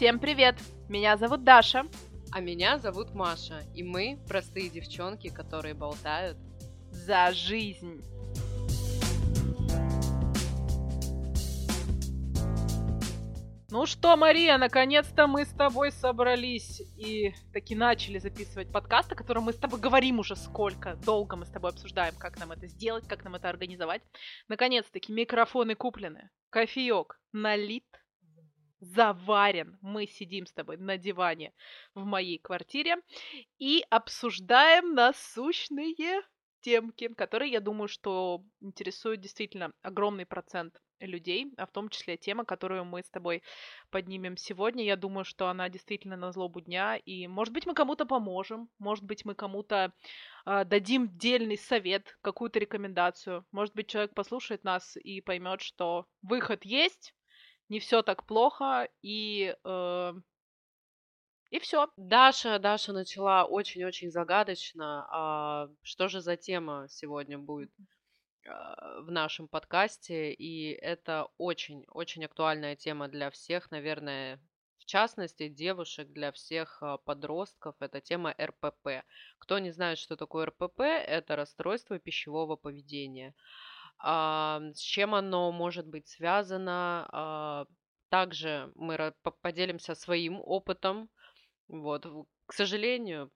Всем привет! Меня зовут Даша. А меня зовут Маша, и мы простые девчонки, которые болтают за жизнь. Ну что, Мария, наконец-то мы с тобой собрались и таки начали записывать подкаст, о котором мы с тобой говорим уже сколько, долго мы с тобой обсуждаем, как нам это сделать, как нам это организовать. Наконец-таки микрофоны куплены, кофеек налит, заварен. Мы сидим с тобой на диване в моей квартире и обсуждаем насущные темки, которые, я думаю, что интересуют действительно огромный процент людей, а в том числе тема, которую мы с тобой поднимем сегодня. Я думаю, что она действительно на злобу дня, и, может быть, мы кому-то поможем, может быть, мы кому-то э, дадим дельный совет, какую-то рекомендацию. Может быть, человек послушает нас и поймет, что выход есть, не все так плохо, и э, и все. Даша, Даша начала очень-очень загадочно. А что же за тема сегодня будет а, в нашем подкасте? И это очень-очень актуальная тема для всех, наверное, в частности, девушек, для всех а, подростков. Это тема РПП. Кто не знает, что такое РПП, это расстройство пищевого поведения. А, с чем оно может быть связано? А, также мы поделимся своим опытом. Вот, к сожалению,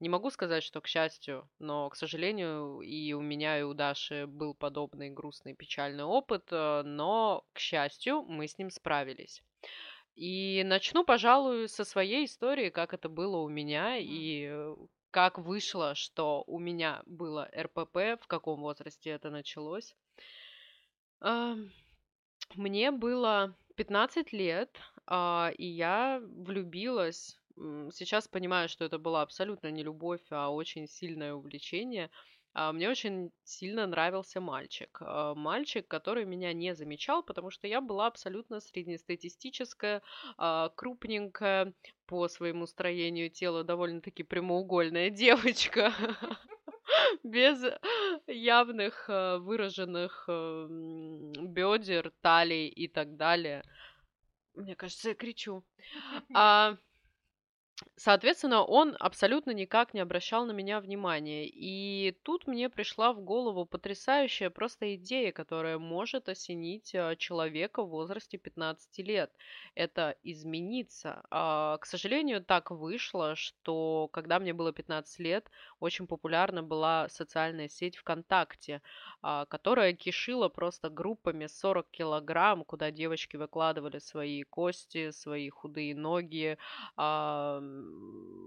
не могу сказать, что к счастью, но, к сожалению, и у меня, и у Даши был подобный грустный, печальный опыт, э, но, к счастью, мы с ним справились. И начну, пожалуй, со своей истории, как это было у меня, и э, как вышло, что у меня было РПП, в каком возрасте это началось. Мне было 15 лет, а, и я влюбилась. Сейчас понимаю, что это была абсолютно не любовь, а очень сильное увлечение. А, мне очень сильно нравился мальчик. А, мальчик, который меня не замечал, потому что я была абсолютно среднестатистическая, крупненькая, по своему строению тела довольно-таки прямоугольная девочка без явных э, выраженных э, бедер, талий и так далее. Мне кажется, я кричу. А, Соответственно, он абсолютно никак не обращал на меня внимания. И тут мне пришла в голову потрясающая просто идея, которая может осенить а, человека в возрасте 15 лет. Это измениться. А, к сожалению, так вышло, что когда мне было 15 лет, очень популярна была социальная сеть ВКонтакте, а, которая кишила просто группами 40 килограмм, куда девочки выкладывали свои кости, свои худые ноги,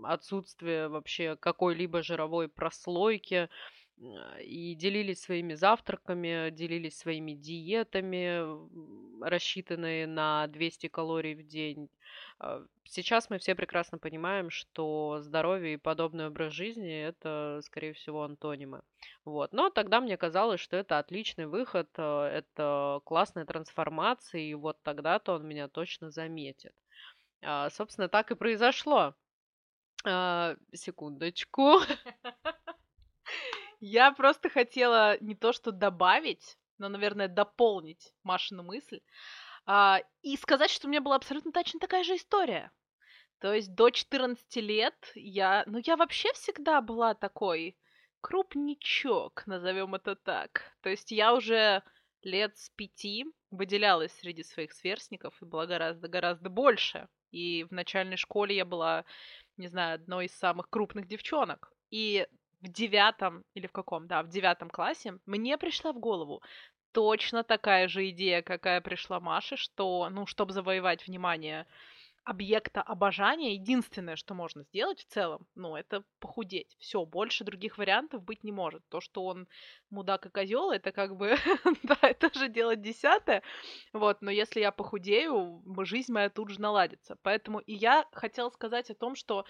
отсутствие вообще какой-либо жировой прослойки и делились своими завтраками, делились своими диетами, рассчитанные на 200 калорий в день. А, сейчас мы все прекрасно понимаем, что здоровье и подобный образ жизни – это, скорее всего, антонимы. Вот. Но тогда мне казалось, что это отличный выход, а, это классная трансформация, и вот тогда-то он меня точно заметит. А, собственно, так и произошло. А, секундочку. Я просто хотела не то что добавить, но, наверное, дополнить Машину мысль а, и сказать, что у меня была абсолютно точно такая же история. То есть до 14 лет я... Ну, я вообще всегда была такой крупничок, назовем это так. То есть я уже лет с пяти выделялась среди своих сверстников и была гораздо-гораздо больше. И в начальной школе я была, не знаю, одной из самых крупных девчонок. И в девятом, или в каком, да, в девятом классе мне пришла в голову точно такая же идея, какая пришла Маше, что, ну, чтобы завоевать внимание объекта обожания, единственное, что можно сделать в целом, ну, это похудеть. Все, больше других вариантов быть не может. То, что он мудак и козел, это как бы, да, это же дело десятое. Вот, но если я похудею, жизнь моя тут же наладится. Поэтому и я хотела сказать о том, что,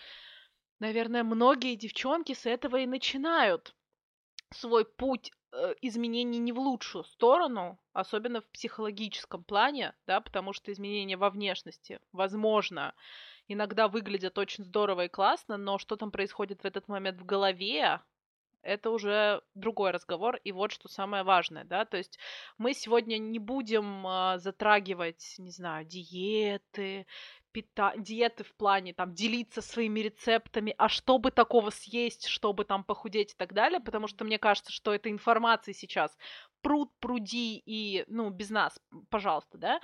наверное, многие девчонки с этого и начинают свой путь изменений не в лучшую сторону, особенно в психологическом плане, да, потому что изменения во внешности, возможно, иногда выглядят очень здорово и классно, но что там происходит в этот момент в голове, это уже другой разговор, и вот что самое важное, да, то есть мы сегодня не будем а, затрагивать, не знаю, диеты, пита... диеты в плане там делиться своими рецептами, а чтобы такого съесть, чтобы там похудеть и так далее, потому что мне кажется, что эта информация сейчас пруд, пруди и, ну, без нас, пожалуйста, да,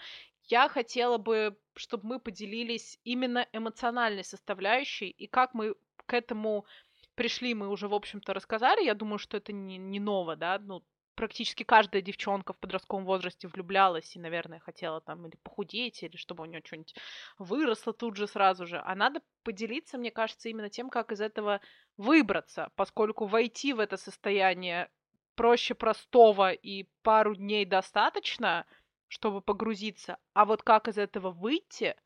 я хотела бы, чтобы мы поделились именно эмоциональной составляющей и как мы к этому пришли, мы уже, в общем-то, рассказали. Я думаю, что это не, не ново, да, ну, практически каждая девчонка в подростковом возрасте влюблялась и, наверное, хотела там или похудеть, или чтобы у нее что-нибудь выросло тут же сразу же. А надо поделиться, мне кажется, именно тем, как из этого выбраться, поскольку войти в это состояние проще простого и пару дней достаточно, чтобы погрузиться, а вот как из этого выйти,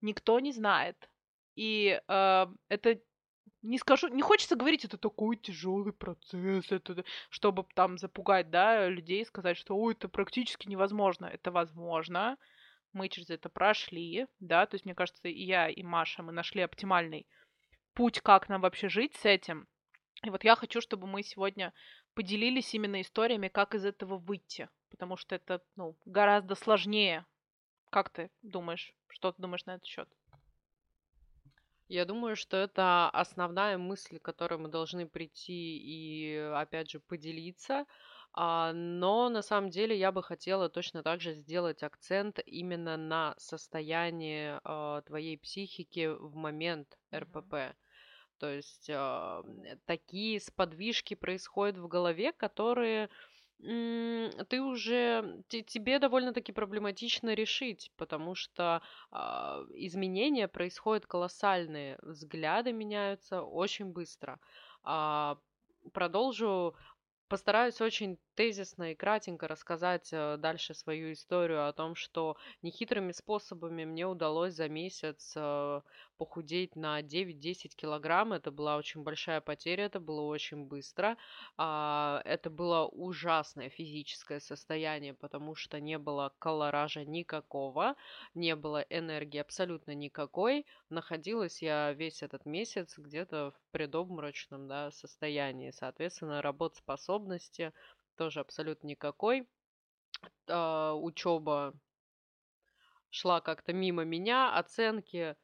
никто не знает. И э, это не скажу, не хочется говорить, это такой тяжелый процесс, это, чтобы там запугать, да, людей, сказать, что, ой, это практически невозможно. Это возможно. Мы через это прошли, да, то есть, мне кажется, и я, и Маша, мы нашли оптимальный путь, как нам вообще жить с этим. И вот я хочу, чтобы мы сегодня поделились именно историями, как из этого выйти, потому что это, ну, гораздо сложнее. Как ты думаешь? Что ты думаешь на этот счет? Я думаю, что это основная мысль, к которой мы должны прийти и, опять же, поделиться. А, но на самом деле я бы хотела точно так же сделать акцент именно на состоянии а, твоей психики в момент РПП. То есть а, такие сподвижки происходят в голове, которые ты уже тебе довольно-таки проблематично решить, потому что а, изменения происходят колоссальные, взгляды меняются очень быстро. А, продолжу Постараюсь очень тезисно и кратенько рассказать э, дальше свою историю о том, что нехитрыми способами мне удалось за месяц э, похудеть на 9-10 килограмм. Это была очень большая потеря, это было очень быстро. А, это было ужасное физическое состояние, потому что не было колоража никакого, не было энергии абсолютно никакой. Находилась я весь этот месяц где-то в предобморочном да, состоянии. Соответственно, работоспособности тоже абсолютно никакой. А, учеба шла как-то мимо меня, оценки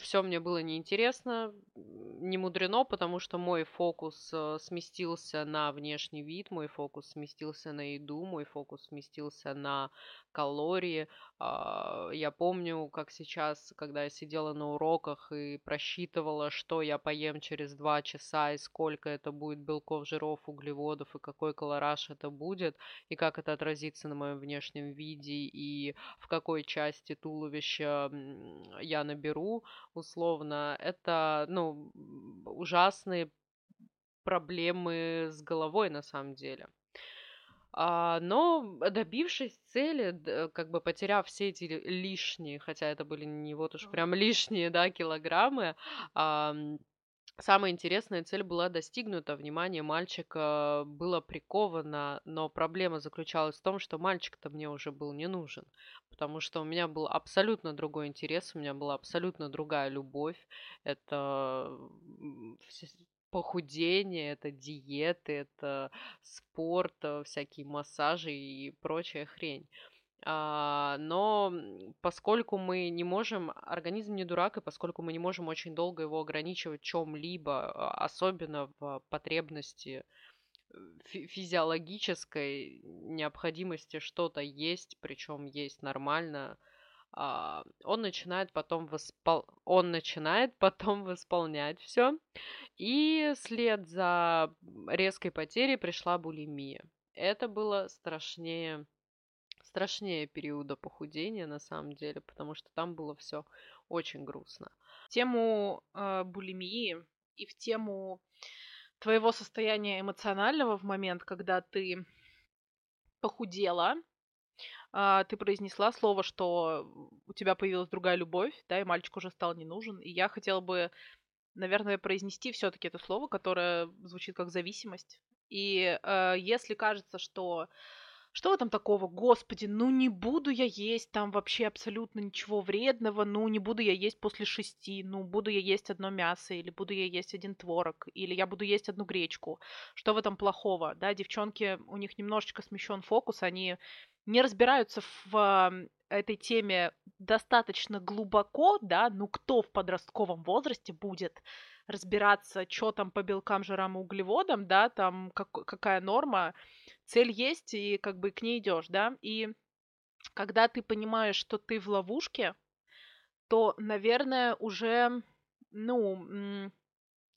все мне было неинтересно, не мудрено, потому что мой фокус э, сместился на внешний вид, мой фокус сместился на еду, мой фокус сместился на калории. А, я помню, как сейчас, когда я сидела на уроках и просчитывала, что я поем через два часа и сколько это будет белков, жиров, углеводов и какой колораж это будет, и как это отразится на моем внешнем виде, и в какой части туловища я наберу, условно, это, ну, ужасные проблемы с головой на самом деле. А, но добившись цели, как бы потеряв все эти лишние, хотя это были не вот уж прям лишние, да, килограммы, самая интересная цель была достигнута. Внимание мальчика было приковано, но проблема заключалась в том, что мальчик-то мне уже был не нужен, потому что у меня был абсолютно другой интерес, у меня была абсолютно другая любовь. Это похудение, это диеты, это спорт, э, всякие массажи и прочая хрень. А, но поскольку мы не можем, организм не дурак, и поскольку мы не можем очень долго его ограничивать чем-либо, а, особенно в потребности э, физиологической необходимости что-то есть, причем есть нормально, он начинает потом воспол... он начинает потом восполнять все. И след за резкой потерей пришла булимия. Это было страшнее страшнее периода похудения на самом деле, потому что там было все очень грустно. тему э, булимии и в тему твоего состояния эмоционального в момент, когда ты похудела, а, ты произнесла слово, что у тебя появилась другая любовь, да, и мальчик уже стал не нужен. И я хотела бы, наверное, произнести все-таки это слово, которое звучит как зависимость. И э, если кажется, что что в этом такого? Господи, ну не буду я есть там вообще абсолютно ничего вредного, ну не буду я есть после шести, ну буду я есть одно мясо, или буду я есть один творог, или я буду есть одну гречку. Что в этом плохого? Да, девчонки, у них немножечко смещен фокус, они не разбираются в этой теме достаточно глубоко, да, ну кто в подростковом возрасте будет разбираться, что там по белкам, жирам и углеводам, да, там как, какая норма, цель есть, и как бы к ней идешь, да, и когда ты понимаешь, что ты в ловушке, то, наверное, уже, ну,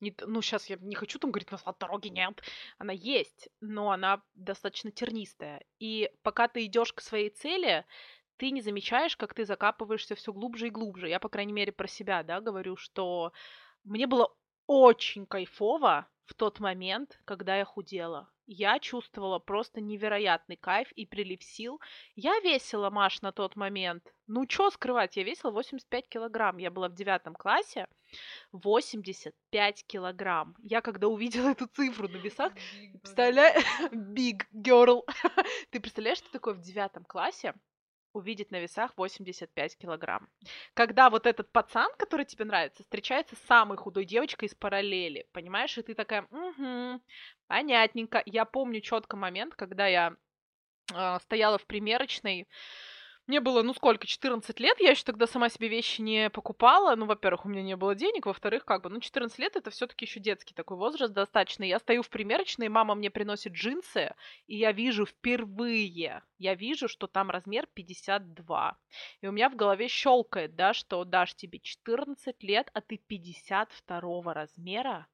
не, ну, сейчас я не хочу там говорить, назад дороги нет. Она есть, но она достаточно тернистая. И пока ты идешь к своей цели, ты не замечаешь, как ты закапываешься все глубже и глубже. Я, по крайней мере, про себя, да, говорю, что мне было очень кайфово в тот момент, когда я худела. Я чувствовала просто невероятный кайф и прилив сил. Я весила, Маш, на тот момент. Ну, что скрывать, я весила 85 килограмм. Я была в девятом классе. 85 килограмм. Я когда увидела эту цифру на весах, представляешь, big girl. Ты представляешь, что такое в девятом классе? Увидеть на весах 85 килограмм. Когда вот этот пацан, который тебе нравится, встречается с самой худой девочкой из параллели, понимаешь, и ты такая, угу, понятненько. Я помню четко момент, когда я э, стояла в примерочной, мне было, ну сколько, 14 лет, я еще тогда сама себе вещи не покупала. Ну, во-первых, у меня не было денег, во-вторых, как бы, ну, 14 лет это все-таки еще детский такой возраст достаточно. Я стою в примерочной, мама мне приносит джинсы, и я вижу впервые, я вижу, что там размер 52. И у меня в голове щелкает, да, что дашь тебе 14 лет, а ты 52 размера?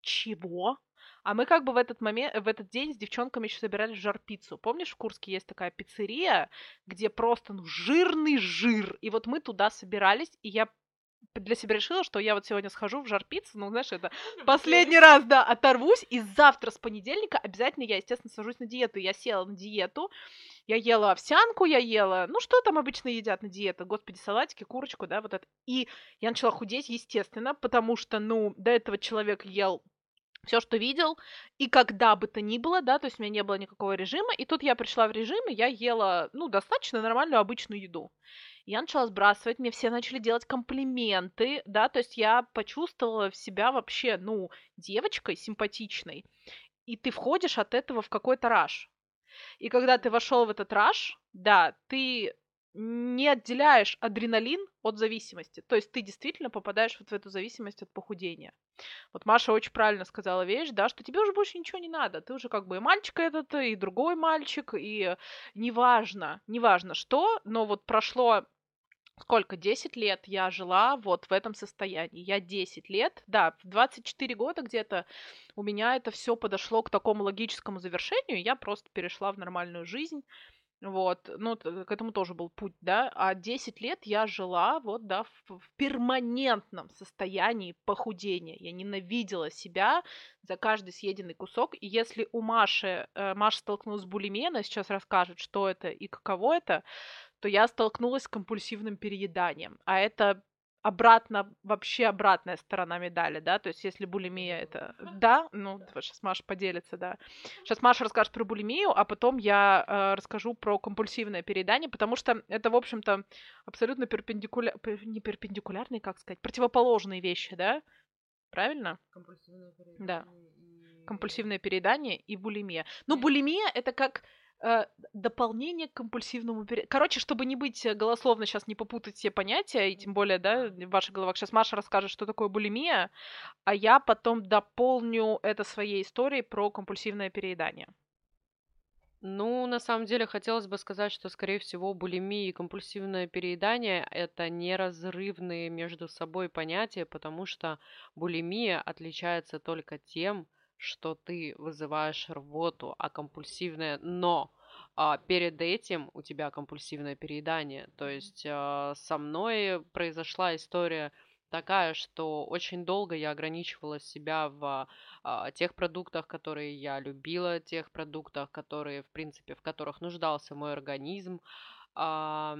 Чего? А мы как бы в этот момент, в этот день с девчонками еще собирались жар-пиццу. Помнишь, в Курске есть такая пиццерия, где просто ну, жирный жир. И вот мы туда собирались, и я для себя решила, что я вот сегодня схожу в жар-пиццу, ну, знаешь, это последний раз, да, оторвусь, и завтра с понедельника обязательно я, естественно, сажусь на диету. Я села на диету, я ела овсянку, я ела, ну, что там обычно едят на диету, господи, салатики, курочку, да, вот это. И я начала худеть, естественно, потому что, ну, до этого человек ел все, что видел, и когда бы то ни было, да, то есть у меня не было никакого режима, и тут я пришла в режим, и я ела, ну, достаточно нормальную обычную еду. Я начала сбрасывать, мне все начали делать комплименты, да, то есть я почувствовала себя вообще, ну, девочкой симпатичной, и ты входишь от этого в какой-то раш. И когда ты вошел в этот раш, да, ты не отделяешь адреналин от зависимости. То есть ты действительно попадаешь вот в эту зависимость от похудения. Вот Маша очень правильно сказала вещь, да, что тебе уже больше ничего не надо. Ты уже как бы и мальчик этот, и другой мальчик, и неважно, неважно что, но вот прошло сколько, 10 лет я жила вот в этом состоянии. Я 10 лет, да, в 24 года где-то у меня это все подошло к такому логическому завершению, я просто перешла в нормальную жизнь, вот, ну, к этому тоже был путь, да. А 10 лет я жила, вот, да, в, в перманентном состоянии похудения. Я ненавидела себя за каждый съеденный кусок. И если у Маши, э, Маша столкнулась с булимией, она сейчас расскажет, что это и каково это, то я столкнулась с компульсивным перееданием. А это обратно, вообще обратная сторона медали, да, то есть если булимия это, да, ну, сейчас Маша поделится, да. Сейчас Маша расскажет про булимию, а потом я э, расскажу про компульсивное переедание, потому что это, в общем-то, абсолютно перпендикуляр, не перпендикулярные, как сказать, противоположные вещи, да, правильно? Компульсивное переедание. Да. Компульсивное переедание и булимия. Ну, булимия это как дополнение к компульсивному пере... Короче, чтобы не быть э, голословно, сейчас не попутать все понятия, и тем более, да, в ваших головах. Сейчас Маша расскажет, что такое булимия, а я потом дополню это своей историей про компульсивное переедание. Ну, на самом деле, хотелось бы сказать, что, скорее всего, булимия и компульсивное переедание– это неразрывные между собой понятия, потому что булимия отличается только тем, что ты вызываешь рвоту, а компульсивное, но а, перед этим у тебя компульсивное переедание. То есть а, со мной произошла история такая, что очень долго я ограничивала себя в а, тех продуктах, которые я любила, тех продуктах, которые, в принципе, в которых нуждался мой организм. А,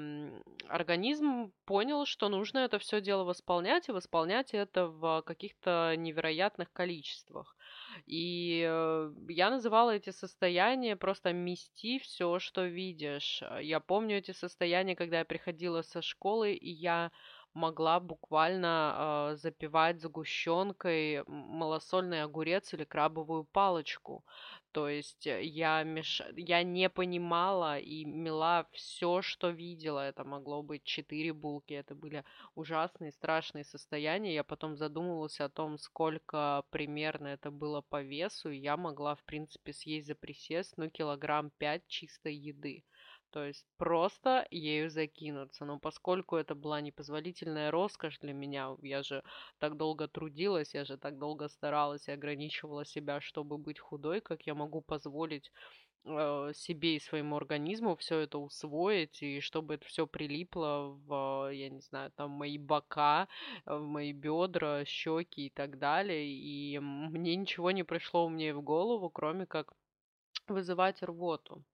организм понял, что нужно это все дело восполнять, и восполнять это в каких-то невероятных количествах. И э, я называла эти состояния просто мести все, что видишь. Я помню эти состояния, когда я приходила со школы, и я могла буквально э, запивать сгущенкой малосольный огурец или крабовую палочку. То есть э, я, меш... я не понимала и мела все, что видела. Это могло быть четыре булки. Это были ужасные, страшные состояния. Я потом задумывалась о том, сколько примерно это было по весу. И я могла, в принципе, съесть за присест, ну, килограмм пять чистой еды. То есть просто ею закинуться. Но поскольку это была непозволительная роскошь для меня, я же так долго трудилась, я же так долго старалась и ограничивала себя, чтобы быть худой, как я могу позволить э, себе и своему организму все это усвоить, и чтобы это все прилипло в, я не знаю, там, мои бока, в мои бедра, щеки и так далее. И мне ничего не пришло мне в голову, кроме как вызывать рвоту.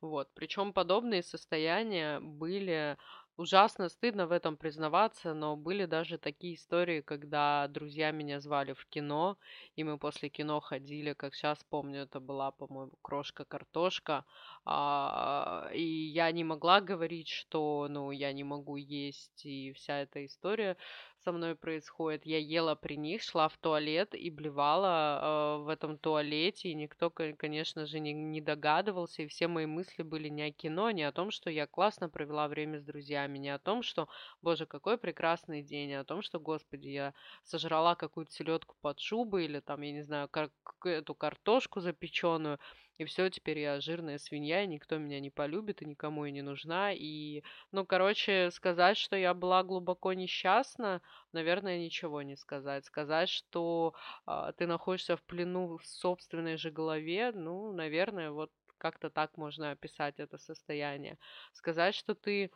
Вот. Причем подобные состояния были ужасно стыдно в этом признаваться, но были даже такие истории, когда друзья меня звали в кино, и мы после кино ходили, как сейчас помню, это была, по-моему, крошка-картошка, а, и я не могла говорить, что, ну, я не могу есть, и вся эта история со мной происходит. Я ела при них, шла в туалет и блевала э, в этом туалете, и никто, конечно же, не, не догадывался, и все мои мысли были не о кино, не о том, что я классно провела время с друзьями, не о том, что, боже, какой прекрасный день, не о том, что, господи, я сожрала какую-то селедку под шубой или там, я не знаю, как эту картошку запеченную, и все, теперь я жирная свинья, и никто меня не полюбит, и никому я не нужна. И, ну, короче, сказать, что я была глубоко несчастна, наверное, ничего не сказать. Сказать, что а, ты находишься в плену в собственной же голове, ну, наверное, вот как-то так можно описать это состояние. Сказать, что ты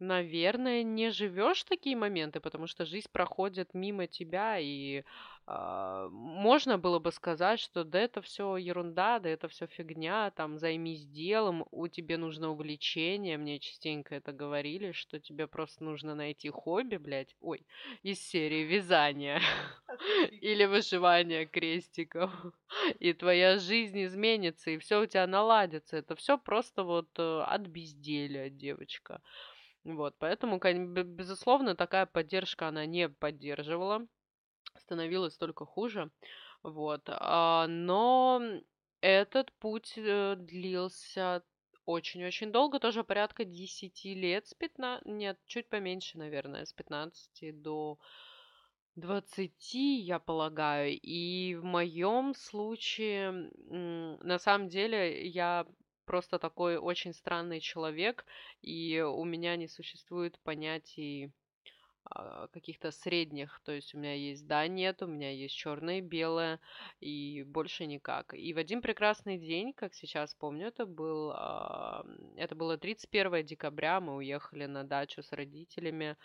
Наверное, не живешь такие моменты, потому что жизнь проходит мимо тебя, и а, можно было бы сказать, что да это все ерунда, да это все фигня, там займись делом, у тебя нужно увлечение, мне частенько это говорили, что тебе просто нужно найти хобби, блядь, ой, из серии вязания или выживания крестиков, и твоя жизнь изменится, и все у тебя наладится, это все просто вот э, от безделия, девочка. Вот, поэтому, безусловно, такая поддержка она не поддерживала, становилось только хуже. Вот, а, но этот путь э, длился очень-очень долго, тоже порядка 10 лет, с 15, нет, чуть поменьше, наверное, с 15 до 20, я полагаю. И в моем случае, на самом деле, я просто такой очень странный человек, и у меня не существует понятий а, каких-то средних, то есть у меня есть да, нет, у меня есть черное и белое, и больше никак. И в один прекрасный день, как сейчас помню, это был, а, это было 31 декабря, мы уехали на дачу с родителями,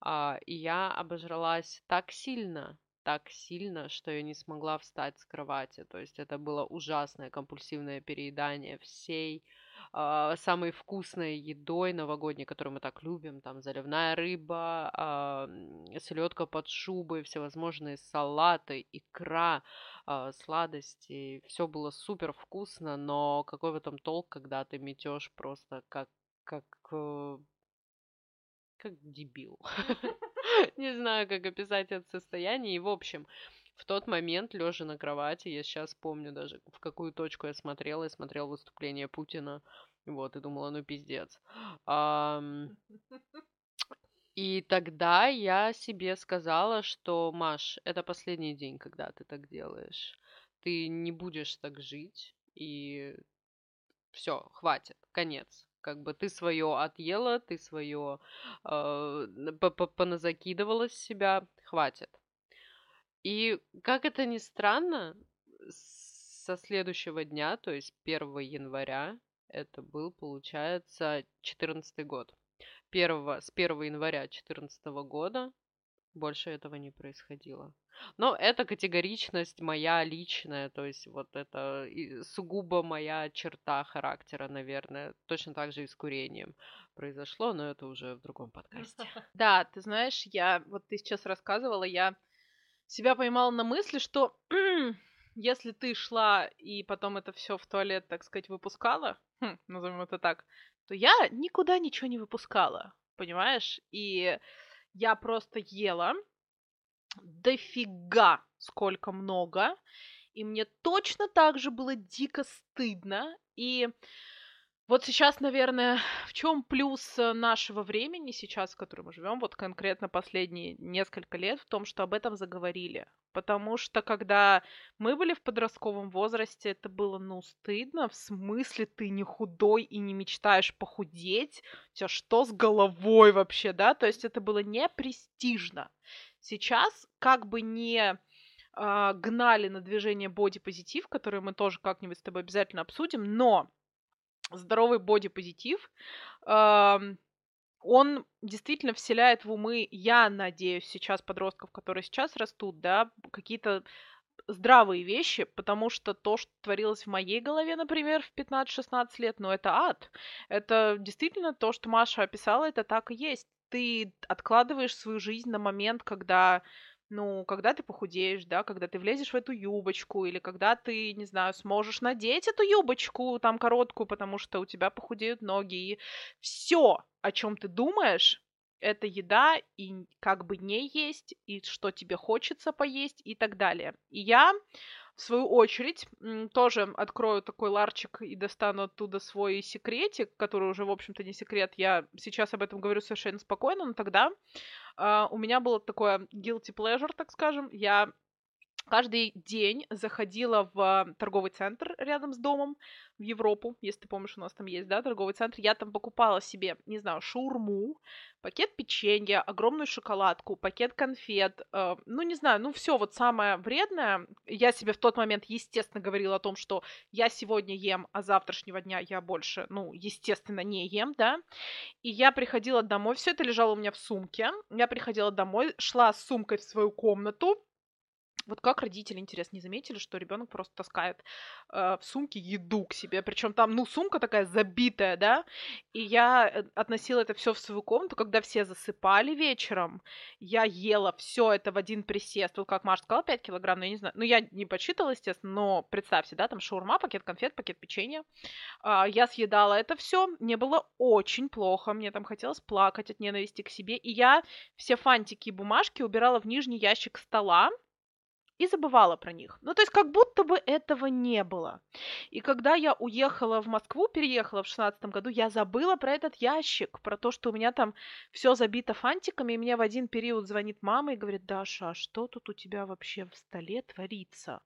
а, и я обожралась так сильно, так сильно, что я не смогла встать с кровати. То есть это было ужасное компульсивное переедание всей э, самой вкусной едой новогодней, которую мы так любим. Там заливная рыба, э, селедка под шубой, всевозможные салаты, икра, э, сладости. Все было супер вкусно, но какой в этом толк, когда ты метешь просто как как э, как дебил. Не знаю, как описать это состояние. И, в общем, в тот момент, лежа на кровати, я сейчас помню даже, в какую точку я смотрела. Я смотрела выступление Путина. Вот, и думала, ну пиздец. И тогда я себе сказала, что, Маш, это последний день, когда ты так делаешь. Ты не будешь так жить, и все, хватит, конец. Как бы ты свое отъела, ты свое э, поназакидывала с себя, хватит. И как это ни странно, со следующего дня, то есть 1 января, это был, получается, 14 год. 1, с 1 января 2014 года больше этого не происходило. Но это категоричность моя личная, то есть вот это сугубо моя черта характера, наверное. Точно так же и с курением произошло, но это уже в другом подкасте. Да, ты знаешь, я, вот ты сейчас рассказывала, я себя поймала на мысли, что если ты шла и потом это все в туалет, так сказать, выпускала, хм, назовем это так, то я никуда ничего не выпускала, понимаешь? И я просто ела дофига сколько много, и мне точно так же было дико стыдно, и вот сейчас, наверное, в чем плюс э, нашего времени сейчас, в котором мы живем, вот конкретно последние несколько лет, в том, что об этом заговорили. Потому что когда мы были в подростковом возрасте, это было, ну, стыдно. В смысле, ты не худой и не мечтаешь похудеть? У тебя что с головой вообще, да? То есть это было не престижно. Сейчас как бы не э, гнали на движение бодипозитив, которое мы тоже как-нибудь с тобой обязательно обсудим, но здоровый бодипозитив, он действительно вселяет в умы, я надеюсь, сейчас подростков, которые сейчас растут, да, какие-то здравые вещи, потому что то, что творилось в моей голове, например, в 15-16 лет, ну, это ад. Это действительно то, что Маша описала, это так и есть. Ты откладываешь свою жизнь на момент, когда ну, когда ты похудеешь, да, когда ты влезешь в эту юбочку, или когда ты, не знаю, сможешь надеть эту юбочку там короткую, потому что у тебя похудеют ноги, и все, о чем ты думаешь, это еда, и как бы не есть, и что тебе хочется поесть, и так далее. И я в свою очередь, тоже открою такой ларчик и достану оттуда свой секретик, который уже, в общем-то, не секрет. Я сейчас об этом говорю совершенно спокойно, но тогда uh, у меня было такое guilty pleasure, так скажем. Я каждый день заходила в торговый центр рядом с домом в Европу, если ты помнишь, у нас там есть, да, торговый центр. Я там покупала себе, не знаю, шаурму, пакет печенья, огромную шоколадку, пакет конфет, э, ну, не знаю, ну, все вот самое вредное. Я себе в тот момент, естественно, говорила о том, что я сегодня ем, а завтрашнего дня я больше, ну, естественно, не ем, да. И я приходила домой, все это лежало у меня в сумке. Я приходила домой, шла с сумкой в свою комнату, вот как родители, интересно, не заметили, что ребенок просто таскает э, в сумке еду к себе, причем там, ну, сумка такая забитая, да, и я э, относила это все в свою комнату, когда все засыпали вечером, я ела все это в один присест, вот как Маша сказала, 5 килограмм, ну, я не знаю, ну, я не подсчитала, естественно, но представьте, да, там шаурма, пакет конфет, пакет печенья, э, я съедала это все, мне было очень плохо, мне там хотелось плакать от ненависти к себе, и я все фантики и бумажки убирала в нижний ящик стола, и забывала про них. Ну, то есть как будто бы этого не было. И когда я уехала в Москву, переехала в шестнадцатом году, я забыла про этот ящик, про то, что у меня там все забито фантиками, и мне в один период звонит мама и говорит, Даша, а что тут у тебя вообще в столе творится?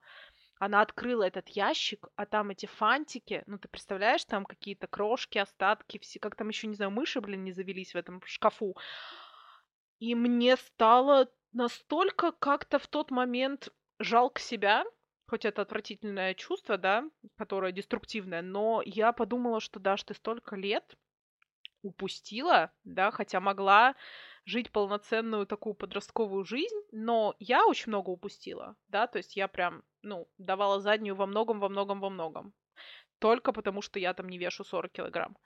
Она открыла этот ящик, а там эти фантики, ну ты представляешь, там какие-то крошки, остатки, все, как там еще, не знаю, мыши, блин, не завелись в этом шкафу. И мне стало настолько как-то в тот момент жалко себя, хоть это отвратительное чувство, да, которое деструктивное, но я подумала, что Даш, ты столько лет упустила, да, хотя могла жить полноценную такую подростковую жизнь, но я очень много упустила, да, то есть я прям, ну, давала заднюю во многом, во многом, во многом. Только потому, что я там не вешу 40 килограмм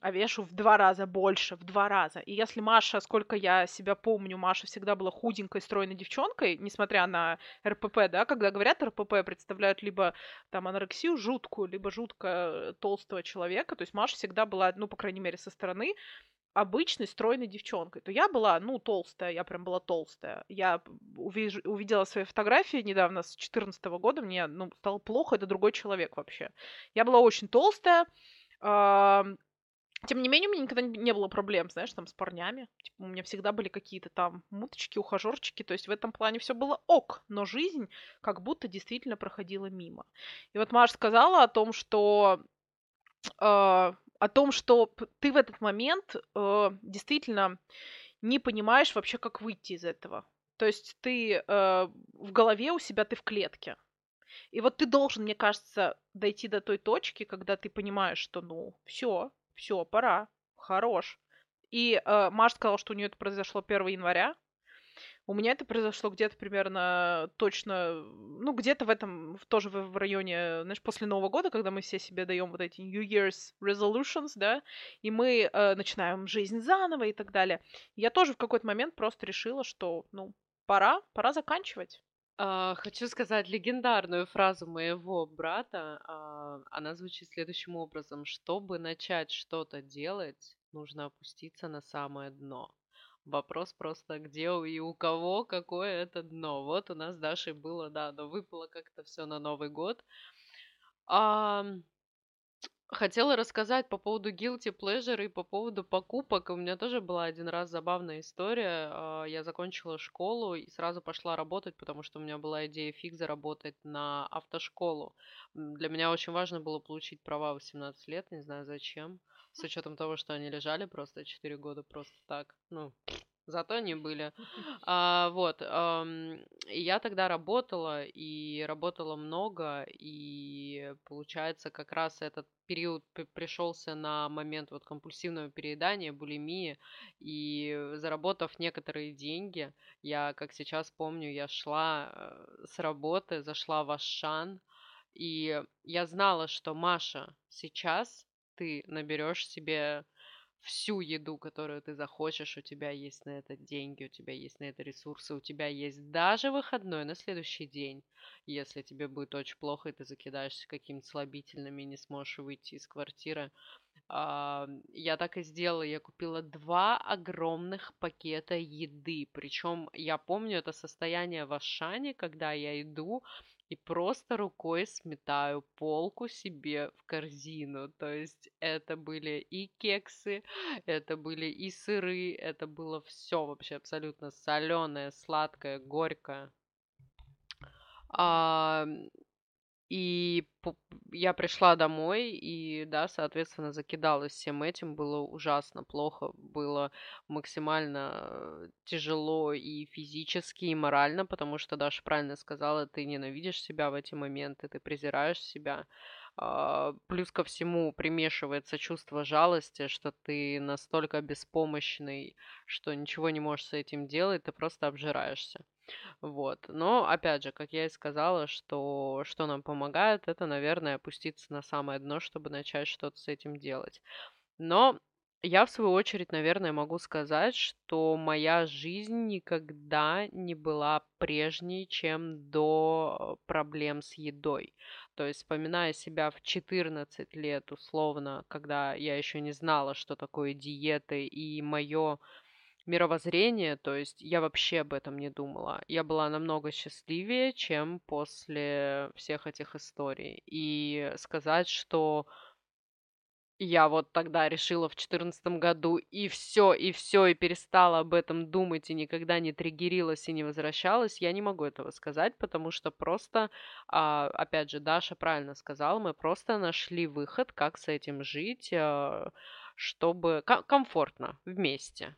а вешу в два раза больше, в два раза. И если Маша, сколько я себя помню, Маша всегда была худенькой, стройной девчонкой, несмотря на РПП, да, когда говорят РПП, представляют либо там анорексию жуткую, либо жутко толстого человека, то есть Маша всегда была, ну, по крайней мере, со стороны обычной стройной девчонкой, то я была, ну, толстая, я прям была толстая. Я увиж... увидела свои фотографии недавно, с 14 года, мне, ну, стало плохо, это другой человек вообще. Я была очень толстая, тем не менее, у меня никогда не было проблем, знаешь, там с парнями. Типа, у меня всегда были какие-то там муточки, ухажерчики. То есть в этом плане все было ок, но жизнь как будто действительно проходила мимо. И вот Маша сказала о том, что э, о том, что ты в этот момент э, действительно не понимаешь вообще, как выйти из этого. То есть ты э, в голове у себя, ты в клетке. И вот ты должен, мне кажется, дойти до той точки, когда ты понимаешь, что, ну, все, все, пора, хорош. И э, Маша сказала, что у нее это произошло 1 января. У меня это произошло где-то примерно точно, ну, где-то в этом, тоже в, в районе, знаешь, после Нового года, когда мы все себе даем вот эти New Year's resolutions, да, и мы э, начинаем жизнь заново и так далее. Я тоже в какой-то момент просто решила, что, ну, пора, пора заканчивать. А, хочу сказать легендарную фразу моего брата. А, она звучит следующим образом. Чтобы начать что-то делать, нужно опуститься на самое дно. Вопрос просто, где и у кого какое это дно. Вот у нас с Дашей было, да, но выпало как-то все на Новый год. А, Хотела рассказать по поводу guilty pleasure и по поводу покупок. У меня тоже была один раз забавная история. А, я закончила школу и сразу пошла работать, потому что у меня была идея фиг заработать на автошколу. Для меня очень важно было получить права 18 лет, не знаю зачем. С учетом того, что они лежали просто 4 года просто так. Ну, Зато они были. А, вот. ам, я тогда работала, и работала много, и получается, как раз этот период пришелся на момент вот компульсивного переедания, булимии, и заработав некоторые деньги, я, как сейчас помню, я шла э, с работы, зашла в Ашан, и я знала, что Маша, сейчас ты наберешь себе всю еду, которую ты захочешь, у тебя есть на это деньги, у тебя есть на это ресурсы, у тебя есть даже выходной на следующий день. Если тебе будет очень плохо, и ты закидаешься какими-то слабительными и не сможешь выйти из квартиры. А, я так и сделала. Я купила два огромных пакета еды. Причем я помню это состояние в Ашане, когда я иду, и просто рукой сметаю полку себе в корзину. То есть это были и кексы, это были и сыры, это было все вообще абсолютно соленое, сладкое, горькое. А, и я пришла домой и, да, соответственно, закидалась всем этим. Было ужасно плохо, было максимально тяжело и физически, и морально, потому что Даша правильно сказала, ты ненавидишь себя в эти моменты, ты презираешь себя. А, плюс ко всему примешивается чувство жалости, что ты настолько беспомощный, что ничего не можешь с этим делать, ты просто обжираешься. Вот. Но, опять же, как я и сказала, что, что нам помогает, это, наверное, опуститься на самое дно, чтобы начать что-то с этим делать. Но я, в свою очередь, наверное, могу сказать, что моя жизнь никогда не была прежней, чем до проблем с едой. То есть, вспоминая себя в 14 лет, условно, когда я еще не знала, что такое диеты, и мое мировоззрение, то есть я вообще об этом не думала. Я была намного счастливее, чем после всех этих историй. И сказать, что я вот тогда решила в четырнадцатом году и все, и все, и перестала об этом думать, и никогда не триггерилась и не возвращалась, я не могу этого сказать, потому что просто, а, опять же, Даша правильно сказала, мы просто нашли выход, как с этим жить, а, чтобы комфортно вместе.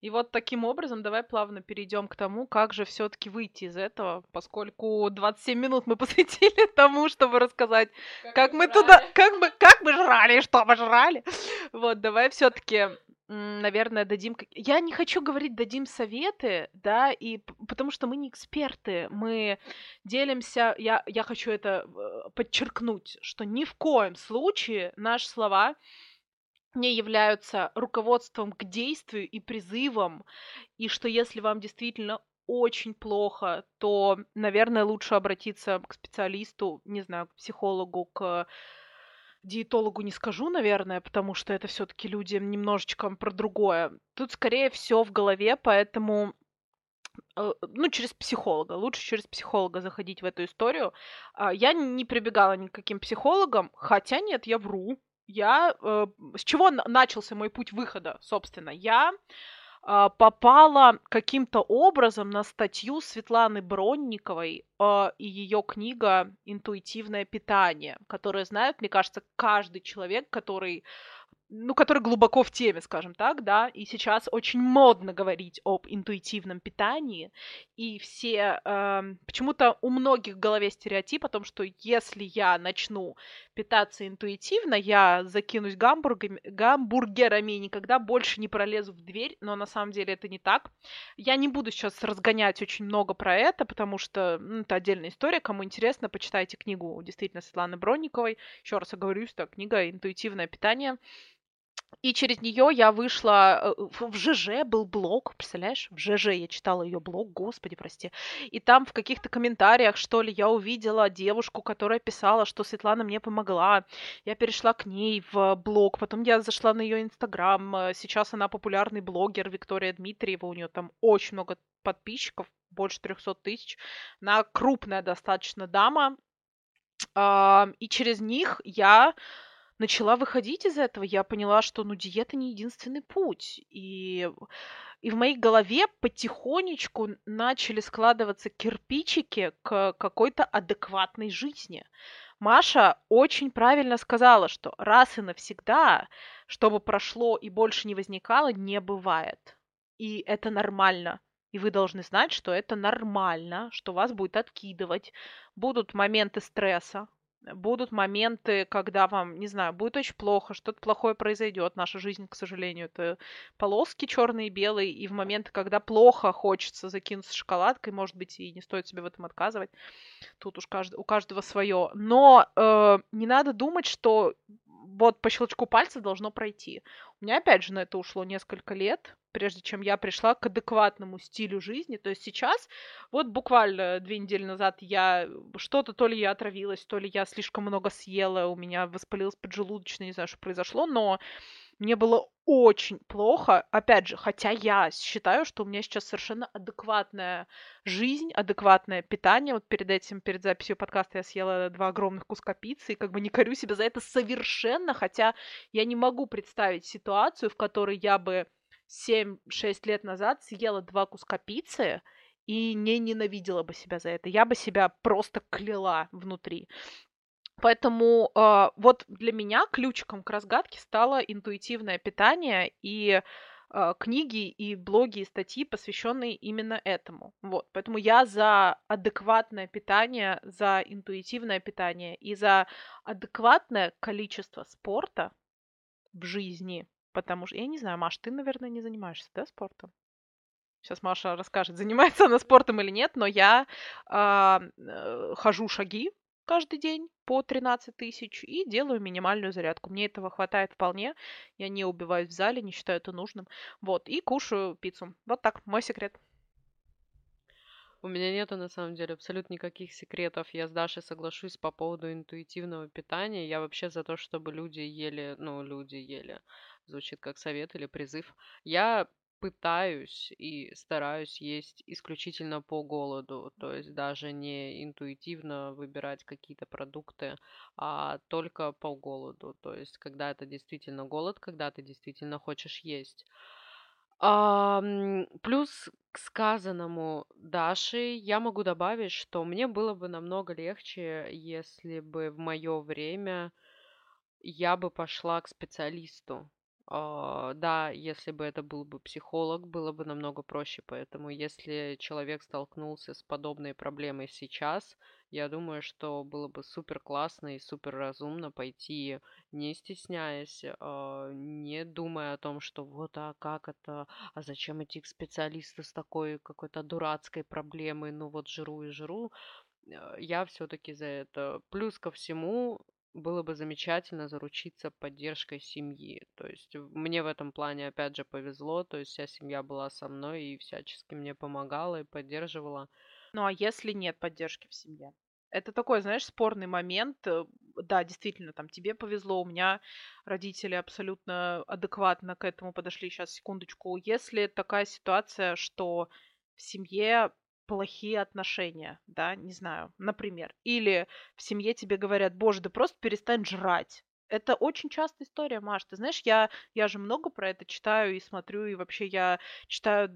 И вот таким образом давай плавно перейдем к тому, как же все-таки выйти из этого, поскольку 27 минут мы посвятили тому, чтобы рассказать, как, как мы жрали. туда, как мы, как мы жрали, что мы жрали. Вот, давай все-таки наверное, дадим... Я не хочу говорить дадим советы, да, и потому что мы не эксперты, мы делимся... Я, я хочу это э, подчеркнуть, что ни в коем случае наши слова не являются руководством к действию и призывом, и что если вам действительно очень плохо, то, наверное, лучше обратиться к специалисту, не знаю, к психологу, к диетологу не скажу, наверное, потому что это все-таки люди немножечко про другое. Тут скорее все в голове, поэтому э, ну, через психолога. Лучше через психолога заходить в эту историю. А, я не прибегала ни к каким психологам, хотя нет, я вру. Я... Э, с чего начался мой путь выхода, собственно? Я попала каким-то образом на статью Светланы Бронниковой э, и ее книга «Интуитивное питание», которую знает, мне кажется, каждый человек, который ну, который глубоко в теме, скажем так, да, и сейчас очень модно говорить об интуитивном питании, и все, э, почему-то у многих в голове стереотип о том, что если я начну питаться интуитивно, я закинусь гамбургами, гамбургерами и никогда больше не пролезу в дверь, но на самом деле это не так. Я не буду сейчас разгонять очень много про это, потому что ну, это отдельная история, кому интересно, почитайте книгу действительно Светланы Бронниковой, еще раз оговорюсь, это книга «Интуитивное питание», И через нее я вышла э, в ЖЖ был блог, представляешь? В ЖЖ я читала ее блог, господи, прости. И там в каких-то комментариях, что ли, я увидела девушку, которая писала, что Светлана мне помогла. Я перешла к ней в блог, потом я зашла на ее инстаграм. Э, сейчас она популярный блогер Виктория Дмитриева, у нее там очень много подписчиков, больше 300 тысяч. Она крупная достаточно дама. И через них я начала выходить из этого, я поняла, что, ну, диета не единственный путь. И, и в моей голове потихонечку начали складываться кирпичики к какой-то адекватной жизни. Маша очень правильно сказала, что раз и навсегда, чтобы прошло и больше не возникало, не бывает. И это нормально. И вы должны знать, что это нормально, что вас будет откидывать. Будут моменты стресса, будут моменты, когда вам, не знаю, будет очень плохо, что-то плохое произойдет. Наша жизнь, к сожалению, это полоски черные и белые, и в моменты, когда плохо хочется закинуться шоколадкой, может быть, и не стоит себе в этом отказывать. Тут уж кажд... у каждого свое. Но э, не надо думать, что вот по щелчку пальца должно пройти. У меня, опять же, на это ушло несколько лет, прежде чем я пришла к адекватному стилю жизни. То есть сейчас, вот буквально две недели назад я что-то, то ли я отравилась, то ли я слишком много съела, у меня воспалилась поджелудочная, не знаю, что произошло, но мне было очень плохо, опять же, хотя я считаю, что у меня сейчас совершенно адекватная жизнь, адекватное питание. Вот перед этим, перед записью подкаста я съела два огромных куска пиццы, и как бы не корю себя за это совершенно, хотя я не могу представить ситуацию, в которой я бы 7-6 лет назад съела два куска пиццы и не ненавидела бы себя за это. Я бы себя просто кляла внутри. Поэтому э, вот для меня ключиком к разгадке стало интуитивное питание и э, книги и блоги и статьи, посвященные именно этому. Вот, поэтому я за адекватное питание, за интуитивное питание и за адекватное количество спорта в жизни, потому что я не знаю, Маш, ты, наверное, не занимаешься, да, спортом? Сейчас Маша расскажет, занимается она спортом или нет, но я э, э, хожу шаги каждый день по 13 тысяч и делаю минимальную зарядку. Мне этого хватает вполне. Я не убиваюсь в зале, не считаю это нужным. Вот, и кушаю пиццу. Вот так, мой секрет. У меня нету, на самом деле, абсолютно никаких секретов. Я с Дашей соглашусь по поводу интуитивного питания. Я вообще за то, чтобы люди ели, ну, люди ели, звучит как совет или призыв. Я пытаюсь и стараюсь есть исключительно по голоду, то есть даже не интуитивно выбирать какие-то продукты, а только по голоду, то есть когда это действительно голод, когда ты действительно хочешь есть. Ам, плюс к сказанному Даши я могу добавить, что мне было бы намного легче, если бы в мое время я бы пошла к специалисту. А, да, если бы это был бы психолог, было бы намного проще. Поэтому, если человек столкнулся с подобной проблемой сейчас, я думаю, что было бы супер классно и супер разумно пойти, не стесняясь, а, не думая о том, что вот, а как это, а зачем идти к специалисту с такой какой-то дурацкой проблемой, ну вот жру и жру. А, я все-таки за это. Плюс ко всему, было бы замечательно заручиться поддержкой семьи. То есть мне в этом плане, опять же, повезло. То есть вся семья была со мной и всячески мне помогала и поддерживала. Ну а если нет поддержки в семье? Это такой, знаешь, спорный момент. Э, да, действительно, там тебе повезло, у меня родители абсолютно адекватно к этому подошли. Сейчас, секундочку. Если такая ситуация, что в семье плохие отношения, да, не знаю, например. Или в семье тебе говорят, боже, да просто перестань жрать. Это очень частая история, Маш. Ты знаешь, я, я же много про это читаю и смотрю, и вообще я читаю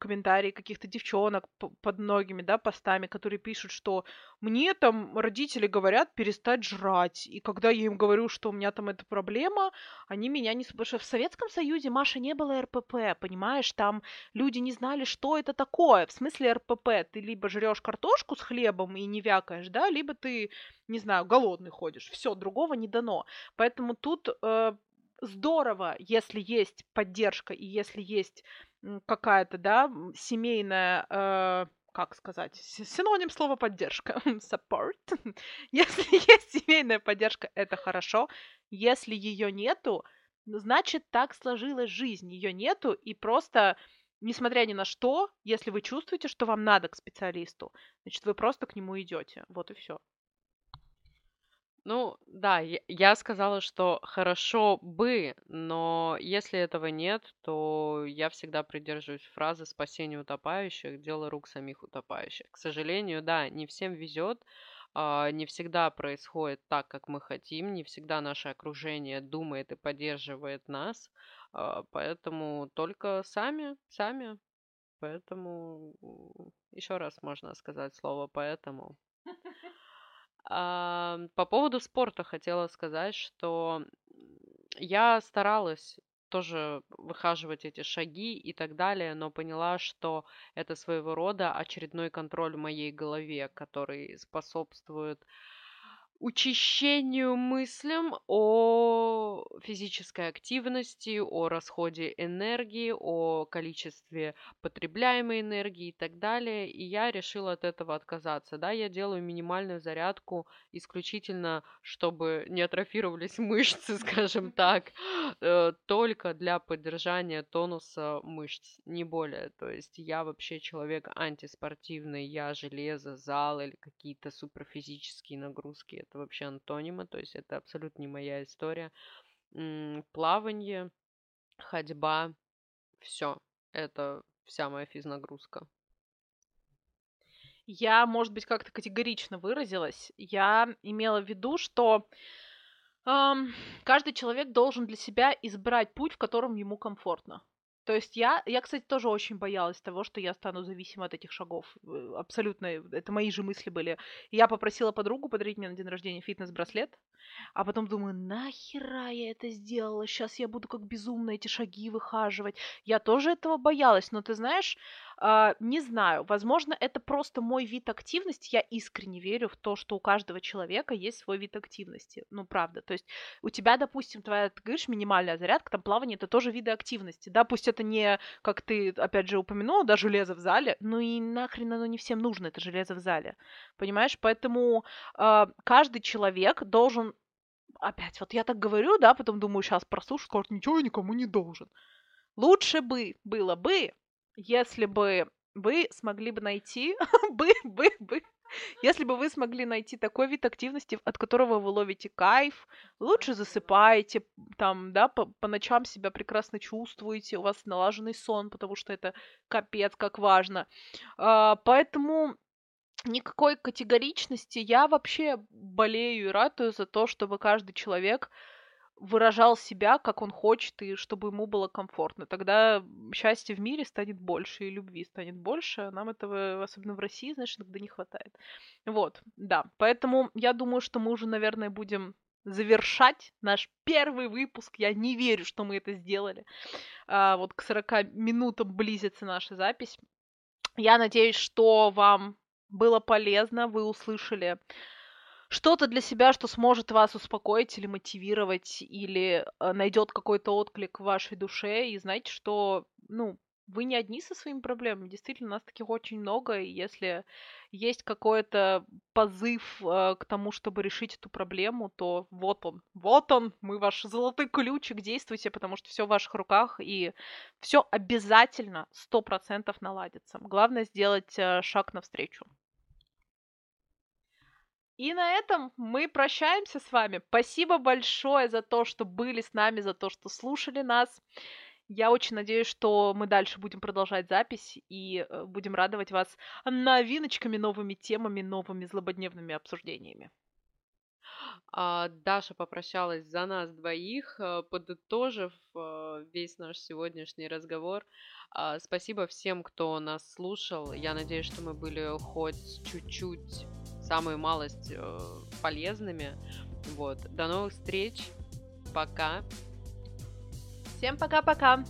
комментарии каких-то девчонок под многими, да, постами, которые пишут, что мне там родители говорят перестать жрать. И когда я им говорю, что у меня там эта проблема, они меня не... Потому что в Советском Союзе, Маша, не было РПП, понимаешь? Там люди не знали, что это такое. В смысле РПП? Ты либо жрешь картошку с хлебом и не вякаешь, да, либо ты, не знаю, голодный ходишь. Все, другого не дано. Поэтому тут э, здорово, если есть поддержка и если есть какая-то, да, семейная э, как сказать, синоним слова поддержка, support. Если есть семейная поддержка, это хорошо. Если ее нету, значит, так сложилась жизнь, ее нету, и просто, несмотря ни на что, если вы чувствуете, что вам надо к специалисту, значит, вы просто к нему идете. Вот и все. Ну, да, я, сказала, что хорошо бы, но если этого нет, то я всегда придерживаюсь фразы «спасение утопающих, дело рук самих утопающих». К сожалению, да, не всем везет, а, не всегда происходит так, как мы хотим, не всегда наше окружение думает и поддерживает нас, а, поэтому только сами, сами. Поэтому еще раз можно сказать слово «поэтому». По поводу спорта хотела сказать, что я старалась тоже выхаживать эти шаги и так далее, но поняла, что это своего рода очередной контроль в моей голове, который способствует учащению мыслям о физической активности, о расходе энергии, о количестве потребляемой энергии и так далее. И я решила от этого отказаться. Да, я делаю минимальную зарядку исключительно, чтобы не атрофировались мышцы, скажем так, э, только для поддержания тонуса мышц, не более. То есть я вообще человек антиспортивный, я железо, зал или какие-то суперфизические нагрузки это вообще антонимы, то есть это абсолютно не моя история. Плавание, ходьба, все. Это вся моя физнагрузка. Я, может быть, как-то категорично выразилась. Я имела в виду, что эм, каждый человек должен для себя избрать путь, в котором ему комфортно. То есть я, я, кстати, тоже очень боялась того, что я стану зависима от этих шагов. Э, абсолютно, это мои же мысли были. я попросила подругу подарить мне на день рождения фитнес-браслет, а потом думаю, нахера я это сделала? Сейчас я буду как безумно эти шаги выхаживать. Я тоже этого боялась, но ты знаешь, не знаю, возможно, это просто мой вид активности. Я искренне верю в то, что у каждого человека есть свой вид активности. Ну, правда. То есть у тебя, допустим, твоя, ты говоришь, минимальная зарядка, там плавание, это тоже виды активности. Да, пусть это не, как ты, опять же, упомянула, да, железо в зале, ну и нахрен оно не всем нужно, это железо в зале. Понимаешь? Поэтому э, каждый человек должен опять, вот я так говорю, да, потом думаю, сейчас прослушаю, скажут, ничего я никому не должен. Лучше бы было бы, если бы вы смогли бы найти, бы, бы, бы, если бы вы смогли найти такой вид активности, от которого вы ловите кайф, лучше засыпаете, там, да, по, по ночам себя прекрасно чувствуете, у вас налаженный сон, потому что это капец как важно. А, поэтому никакой категоричности. Я вообще болею и ратую за то, чтобы каждый человек выражал себя, как он хочет, и чтобы ему было комфортно. Тогда счастье в мире станет больше, и любви станет больше. Нам этого, особенно в России, знаешь, иногда не хватает. Вот, да. Поэтому я думаю, что мы уже, наверное, будем завершать наш первый выпуск. Я не верю, что мы это сделали. А, вот к 40 минутам близится наша запись. Я надеюсь, что вам было полезно, вы услышали что-то для себя, что сможет вас успокоить или мотивировать, или э, найдет какой-то отклик в вашей душе, и знаете, что, ну, вы не одни со своими проблемами. Действительно, нас таких очень много, и если есть какой-то позыв э, к тому, чтобы решить эту проблему, то вот он, вот он, мы ваш золотой ключик, действуйте, потому что все в ваших руках, и все обязательно сто процентов наладится. Главное сделать э, шаг навстречу. И на этом мы прощаемся с вами. Спасибо большое за то, что были с нами, за то, что слушали нас. Я очень надеюсь, что мы дальше будем продолжать запись и э, будем радовать вас новиночками, новыми темами, новыми злободневными обсуждениями. А, Даша попрощалась за нас двоих, э, подытожив э, весь наш сегодняшний разговор. А, спасибо всем, кто нас слушал. Я надеюсь, что мы были хоть чуть-чуть самую малость э, полезными. Вот. До новых встреч. Пока. Всем пока-пока.